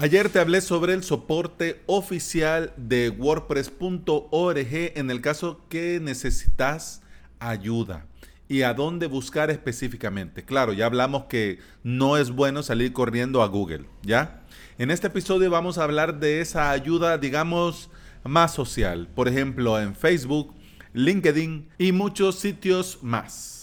Ayer te hablé sobre el soporte oficial de WordPress.org en el caso que necesitas ayuda y a dónde buscar específicamente. Claro, ya hablamos que no es bueno salir corriendo a Google, ¿ya? En este episodio vamos a hablar de esa ayuda, digamos, más social, por ejemplo, en Facebook, LinkedIn y muchos sitios más.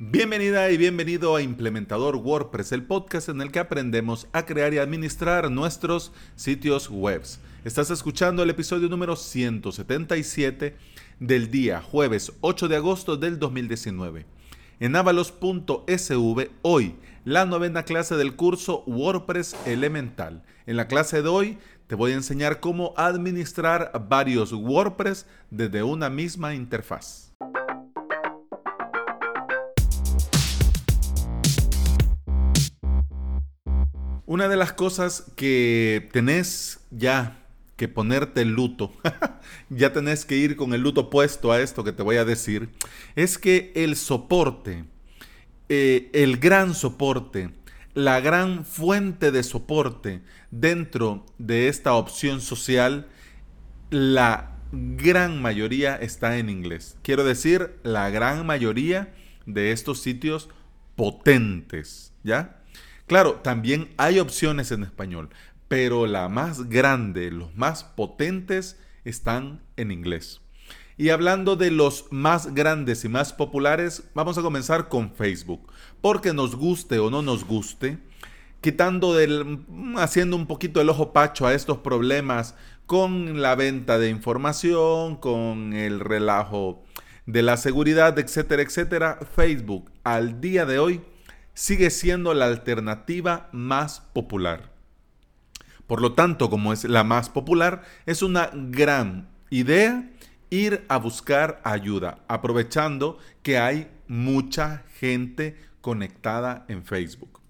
Bienvenida y bienvenido a Implementador WordPress, el podcast en el que aprendemos a crear y administrar nuestros sitios web. Estás escuchando el episodio número 177 del día jueves 8 de agosto del 2019. En avalos.sv, hoy, la novena clase del curso WordPress Elemental. En la clase de hoy te voy a enseñar cómo administrar varios WordPress desde una misma interfaz. Una de las cosas que tenés ya que ponerte el luto, ya tenés que ir con el luto puesto a esto que te voy a decir, es que el soporte, eh, el gran soporte, la gran fuente de soporte dentro de esta opción social, la gran mayoría está en inglés. Quiero decir, la gran mayoría de estos sitios potentes, ¿ya? Claro, también hay opciones en español, pero la más grande, los más potentes están en inglés. Y hablando de los más grandes y más populares, vamos a comenzar con Facebook. Porque nos guste o no nos guste, quitando del, haciendo un poquito el ojo pacho a estos problemas con la venta de información, con el relajo de la seguridad, etcétera, etcétera, Facebook al día de hoy sigue siendo la alternativa más popular. Por lo tanto, como es la más popular, es una gran idea ir a buscar ayuda, aprovechando que hay mucha gente conectada en Facebook.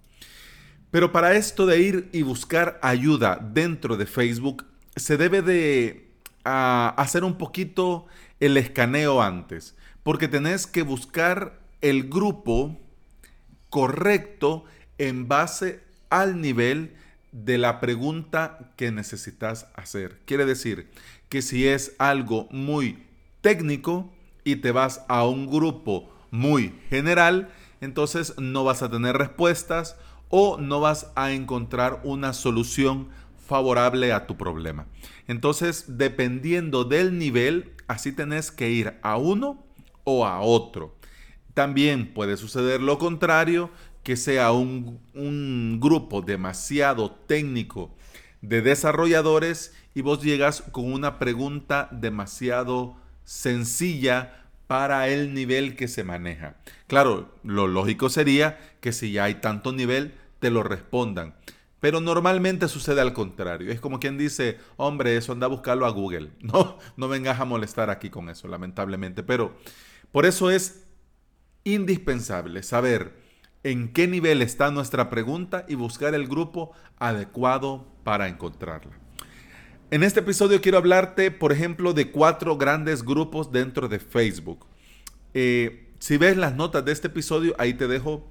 Pero para esto de ir y buscar ayuda dentro de Facebook, se debe de ah, hacer un poquito el escaneo antes, porque tenés que buscar el grupo correcto en base al nivel de la pregunta que necesitas hacer. Quiere decir que si es algo muy técnico y te vas a un grupo muy general, entonces no vas a tener respuestas o no vas a encontrar una solución favorable a tu problema. Entonces, dependiendo del nivel, así tenés que ir a uno o a otro. También puede suceder lo contrario, que sea un, grupo demasiado técnico de desarrolladores y vos llegas con una pregunta demasiado sencilla para el nivel que se maneja. Claro, lo lógico sería que si ya hay tanto nivel, te lo respondan. Pero normalmente sucede al contrario. Es como quien dice, hombre, eso anda a buscarlo a Google. No, no vengas a molestar aquí con eso, lamentablemente. Pero por eso es indispensable saber en qué nivel está nuestra pregunta y buscar el grupo adecuado para encontrarla. En este episodio quiero hablarte, por ejemplo, de cuatro grandes grupos dentro de Facebook. Eh, si ves las notas de este episodio, ahí te dejo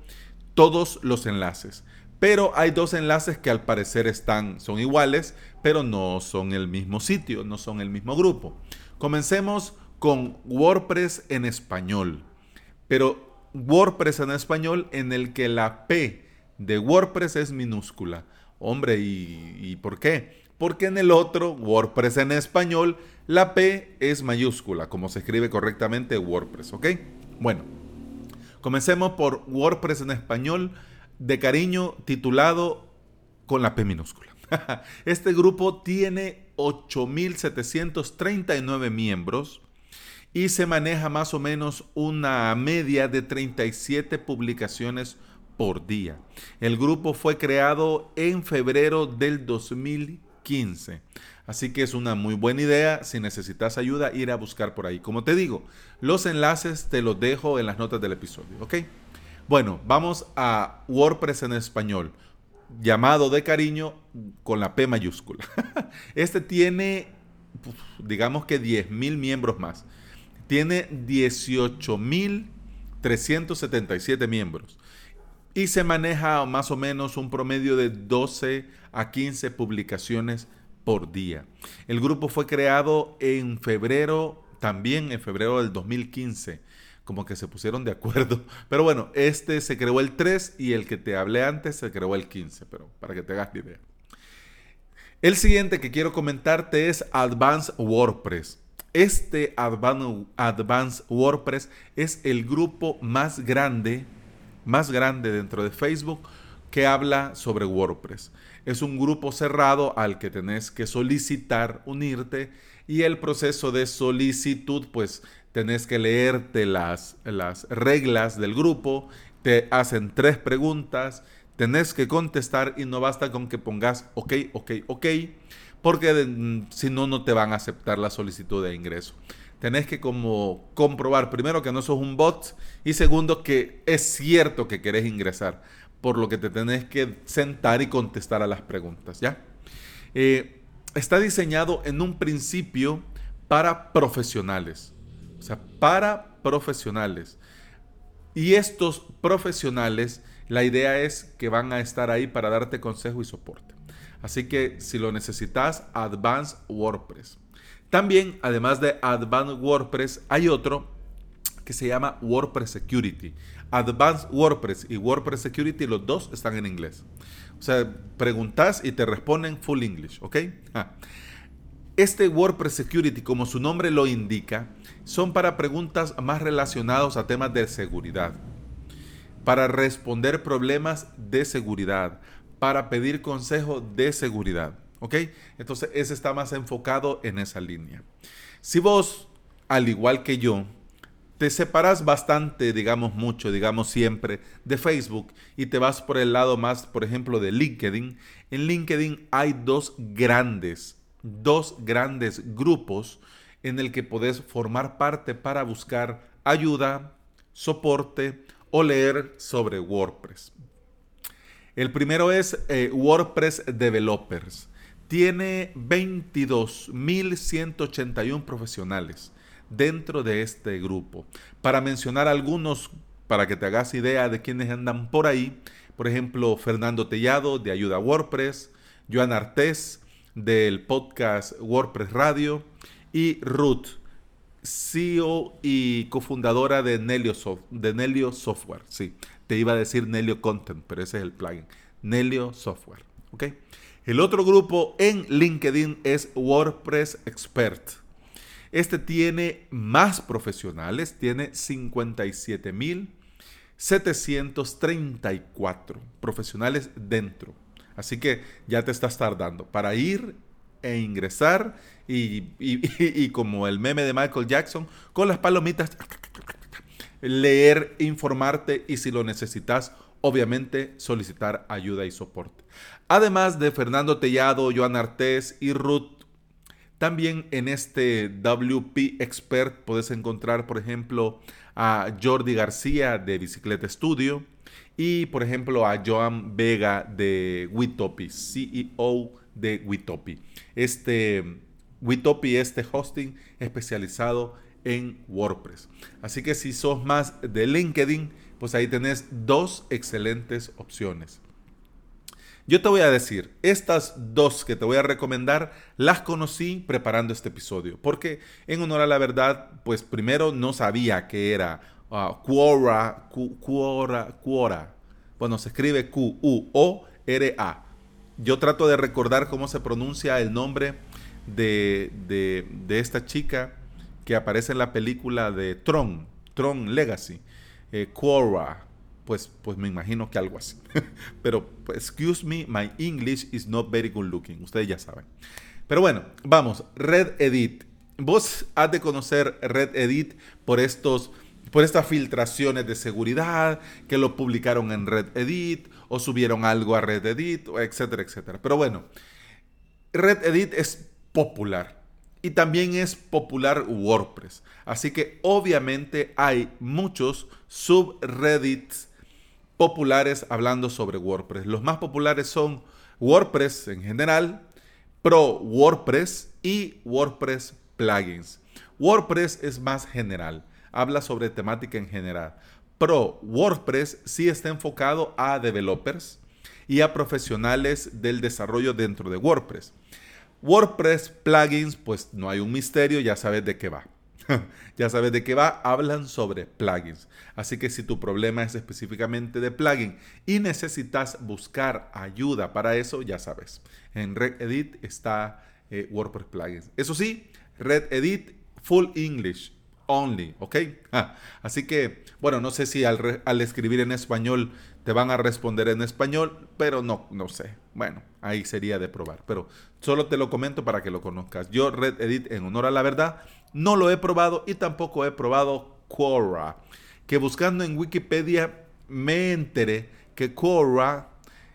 todos los enlaces. Pero hay dos enlaces que al parecer están, son iguales, pero no son el mismo sitio, no son el mismo grupo. Comencemos con WordPress en español pero WordPress en español en el que la P de WordPress es minúscula. Hombre, ¿y, por qué? Porque en el otro, WordPress en español, la P es mayúscula, como se escribe correctamente WordPress, ¿ok? Bueno, comencemos por WordPress en español, de cariño titulado con la P minúscula. Este grupo tiene 8.739 miembros y se maneja más o menos una media de 37 publicaciones por día. El grupo fue creado en febrero del 2015. Así que es una muy buena idea, si necesitas ayuda, ir a buscar por ahí. Como te digo, los enlaces te los dejo en las notas del episodio, ¿ok? Bueno, vamos a WordPress en español, llamado de cariño con la P mayúscula. Este tiene, digamos que 10.000 miembros más tiene 18.377 miembros. y se maneja más o menos un promedio de 12 a 15 publicaciones por día. El grupo fue creado en febrero, también en febrero del 2015, como que se pusieron de acuerdo. Pero bueno, este se creó el 3 y el que te hablé antes se creó el 15, pero para que te hagas la idea. El siguiente que quiero comentarte es Advanced WordPress. Este Advanced WordPress es el grupo más grande, más grande dentro de Facebook que habla sobre WordPress. Es un grupo cerrado al que tenés que solicitar unirte y el proceso de solicitud, pues tenés que leerte las, las reglas del grupo, te hacen tres preguntas, tenés que contestar y no basta con que pongas ok, ok, ok porque mm, si no, no te van a aceptar la solicitud de ingreso. Tenés que como comprobar primero que no sos un bot y segundo que es cierto que querés ingresar, por lo que te tenés que sentar y contestar a las preguntas, ¿ya? Eh, está diseñado en un principio para profesionales, o sea, para profesionales. Y estos profesionales, la idea es que van a estar ahí para darte consejo y soporte. Así que si lo necesitas, Advanced WordPress. También, además de Advanced WordPress, hay otro que se llama WordPress Security. Advanced WordPress y WordPress Security, los dos están en inglés. O sea, preguntas y te responden full English, ¿ok? Este WordPress Security, como su nombre lo indica, son para preguntas más relacionadas a temas de seguridad, para responder problemas de seguridad, para pedir consejo de seguridad. ¿Ok? Entonces, ese está más enfocado en esa línea. Si vos, al igual que yo, te separas bastante, digamos mucho, digamos siempre, de Facebook y te vas por el lado más, por ejemplo, de LinkedIn, en LinkedIn hay dos grandes, dos grandes grupos en el que podés formar parte para buscar ayuda, soporte o leer sobre WordPress. El primero es eh, WordPress Developers. Tiene 22.181 profesionales dentro de este grupo. Para mencionar algunos, para que te hagas idea de quienes andan por ahí, por ejemplo, Fernando Tellado de Ayuda WordPress, Joan Artés del podcast WordPress Radio y Ruth, CEO y cofundadora de Nelio, de Nelio Software. Sí, iba a decir Nelio Content, pero ese es el plugin. Nelio Software. ¿ok? El otro grupo en LinkedIn es WordPress Expert. Este tiene más profesionales, tiene 57.734 profesionales dentro. Así que ya te estás tardando para ir e ingresar y, como el meme de Michael Jackson, con las palomitas leer, informarte y si lo necesitas, obviamente solicitar ayuda y soporte. Además de Fernando Tellado, Joan Artés y Ruth, también en este WP Expert puedes encontrar, por ejemplo, a Jordi García de Bicicleta Studio y, por ejemplo, a Joan Vega de Witopi, CEO de Witopi. Este Witopi, este hosting especializado en WordPress. Así que si sos más de LinkedIn, pues ahí tenés dos excelentes opciones. Yo te voy a decir, estas dos que te voy a recomendar, las conocí preparando este episodio, porque en honor a la verdad, pues primero no sabía que era uh, Quora, Quora, Quora. Bueno, se escribe Q-U-O-R-A. Yo trato de recordar cómo se pronuncia el nombre de, de, de esta chica que aparece en la película de Tron, Tron Legacy, eh, Quora, pues, pues me imagino que algo así. Pero, pues, excuse me, my English is not very good looking, ustedes ya saben. Pero bueno, vamos, Red Edit. Vos has de conocer Red Edit por estos por estas filtraciones de seguridad que lo publicaron en Red Edit o subieron algo a Red Edit, etcétera, etcétera. Pero bueno, Red Edit es popular y también es popular WordPress. Así que obviamente hay muchos subreddits populares hablando sobre WordPress. Los más populares son WordPress en general, Pro WordPress y WordPress Plugins. WordPress es más general, habla sobre temática en general. Pro WordPress sí está enfocado a developers y a profesionales del desarrollo dentro de WordPress. WordPress plugins, pues no hay un misterio, ya sabes de qué va. ya sabes de qué va, hablan sobre plugins. Así que si tu problema es específicamente de plugin y necesitas buscar ayuda para eso, ya sabes. En RedEdit está eh, WordPress plugins. Eso sí, RedEdit Full English only, ¿ok? así que, bueno, no sé si al, escribir en español te van a responder en español, pero no, no sé. Bueno, ahí sería de probar, pero solo te lo comento para que lo conozcas. Yo RedEdit, en honor a la verdad, no lo he probado y tampoco he probado Quora, que buscando en Wikipedia me enteré que Quora,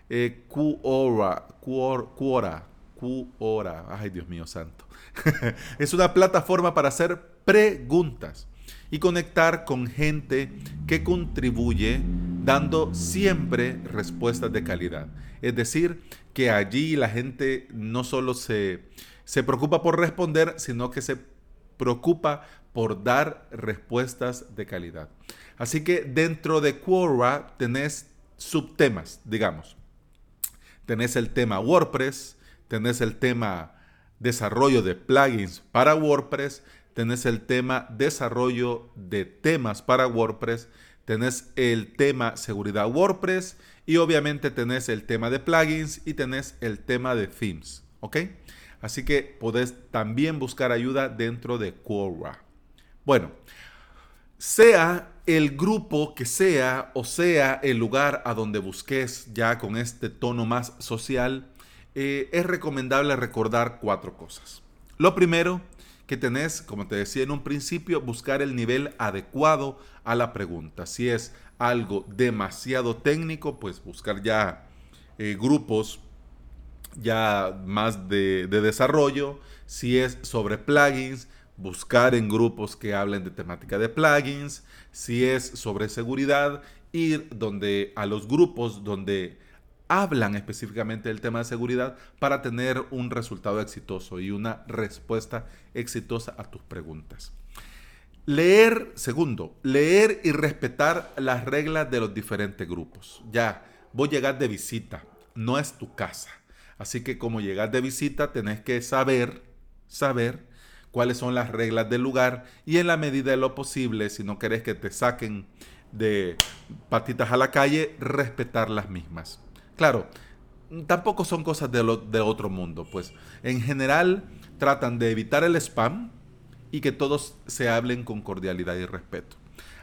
eh, Quora, Quora, Quora, ay Dios mío santo, es una plataforma para hacer preguntas y conectar con gente que contribuye dando siempre respuestas de calidad. Es decir, que allí la gente no solo se, se preocupa por responder, sino que se preocupa por dar respuestas de calidad. Así que dentro de Quora tenés subtemas, digamos. Tenés el tema WordPress, tenés el tema desarrollo de plugins para WordPress, tenés el tema desarrollo de temas para WordPress, tenés el tema seguridad WordPress y obviamente tenés el tema de plugins y tenés el tema de themes, ¿ok? Así que podés también buscar ayuda dentro de Quora. Bueno, sea el grupo que sea o sea el lugar a donde busques ya con este tono más social, eh, es recomendable recordar cuatro cosas. Lo primero, que tenés, como te decía en un principio, buscar el nivel adecuado a la pregunta. Si es algo demasiado técnico, pues buscar ya eh, grupos ya más de, desarrollo, si es sobre plugins, buscar en grupos que hablen de temática de plugins, si es sobre seguridad, ir donde a los grupos donde hablan específicamente del tema de seguridad para tener un resultado exitoso y una respuesta exitosa a tus preguntas. Leer, segundo, leer y respetar las reglas de los diferentes grupos. Ya, voy a llegar de visita, no es tu casa. Así que como llegas de visita, tenés que saber, saber cuáles son las reglas del lugar y en la medida de lo posible, si no querés que te saquen de patitas a la calle, respetar las mismas. Claro, tampoco son cosas de, otro mundo, pues en general tratan de evitar el spam y que todos se hablen con cordialidad y respeto.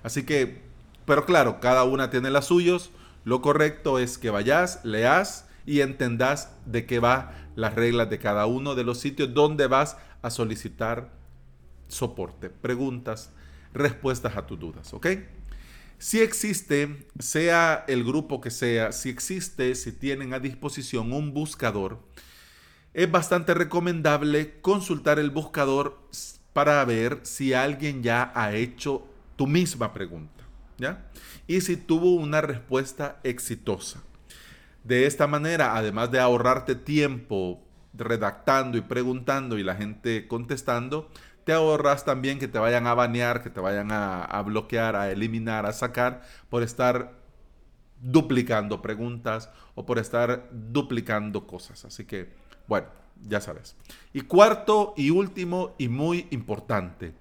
Así que, pero claro, cada una tiene las suyos. Lo correcto es que vayas, leas y entendas de qué va las reglas de cada uno de los sitios donde vas a solicitar soporte, preguntas, respuestas a tus dudas, ¿ok? Si existe, sea el grupo que sea, si existe, si tienen a disposición un buscador, es bastante recomendable consultar el buscador para ver si alguien ya ha hecho tu misma pregunta, ¿ya? Y si tuvo una respuesta exitosa. De esta manera, además de ahorrarte tiempo redactando y preguntando y la gente contestando, te ahorras también que te vayan a banear, que te vayan a, bloquear, a eliminar, a sacar por estar duplicando preguntas o por estar duplicando cosas. Así que, bueno, ya sabes. Y cuarto y último y muy importante,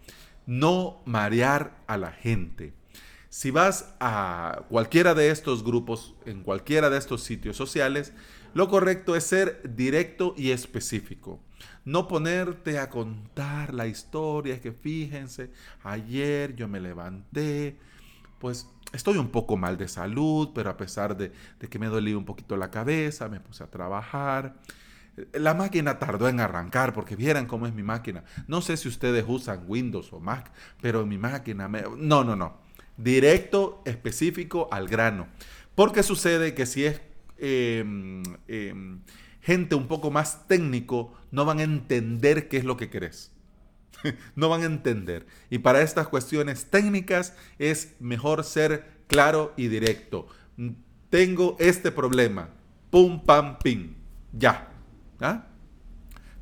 no marear a la gente. Si vas a cualquiera de estos grupos, en cualquiera de estos sitios sociales, lo correcto es ser directo y específico. No ponerte a contar la historia, que fíjense, ayer yo me levanté, pues estoy un poco mal de salud, pero a pesar de, que me dolía un poquito la cabeza, me puse a trabajar. La máquina tardó en arrancar porque vieran cómo es mi máquina. No sé si ustedes usan Windows o Mac, pero mi máquina me... No, no, no directo, específico, al grano. Porque sucede que si es em, em, gente un poco más técnico, no van a entender qué es lo que querés. no van a entender. Y para estas cuestiones técnicas es mejor ser claro y directo. Tengo este problema. Pum, pam, pim. Ya. ¿Ah?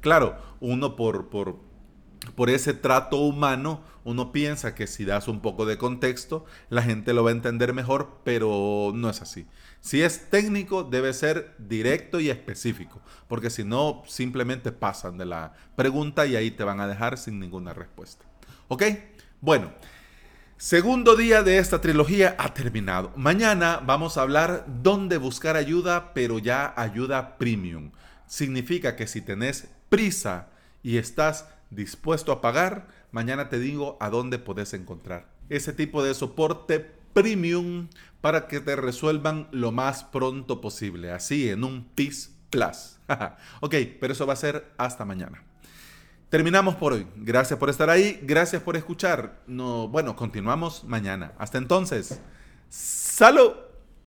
Claro, uno por, por por ese trato humano, uno piensa que si das un poco de contexto, la gente lo va a entender mejor, pero no es así. Si es técnico, debe ser directo y específico, porque si no, simplemente pasan de la pregunta y ahí te van a dejar sin ninguna respuesta. ¿Ok? Bueno, segundo día de esta trilogía ha terminado. Mañana vamos a hablar dónde buscar ayuda, pero ya ayuda premium. Significa que si tenés prisa y estás dispuesto a pagar, mañana te digo a dónde puedes encontrar ese tipo de soporte premium para que te resuelvan lo más pronto posible, así en un PIS Plus. ok, pero eso va a ser hasta mañana. Terminamos por hoy. Gracias por estar ahí, gracias por escuchar. No, bueno, continuamos mañana. Hasta entonces. ¡Salud!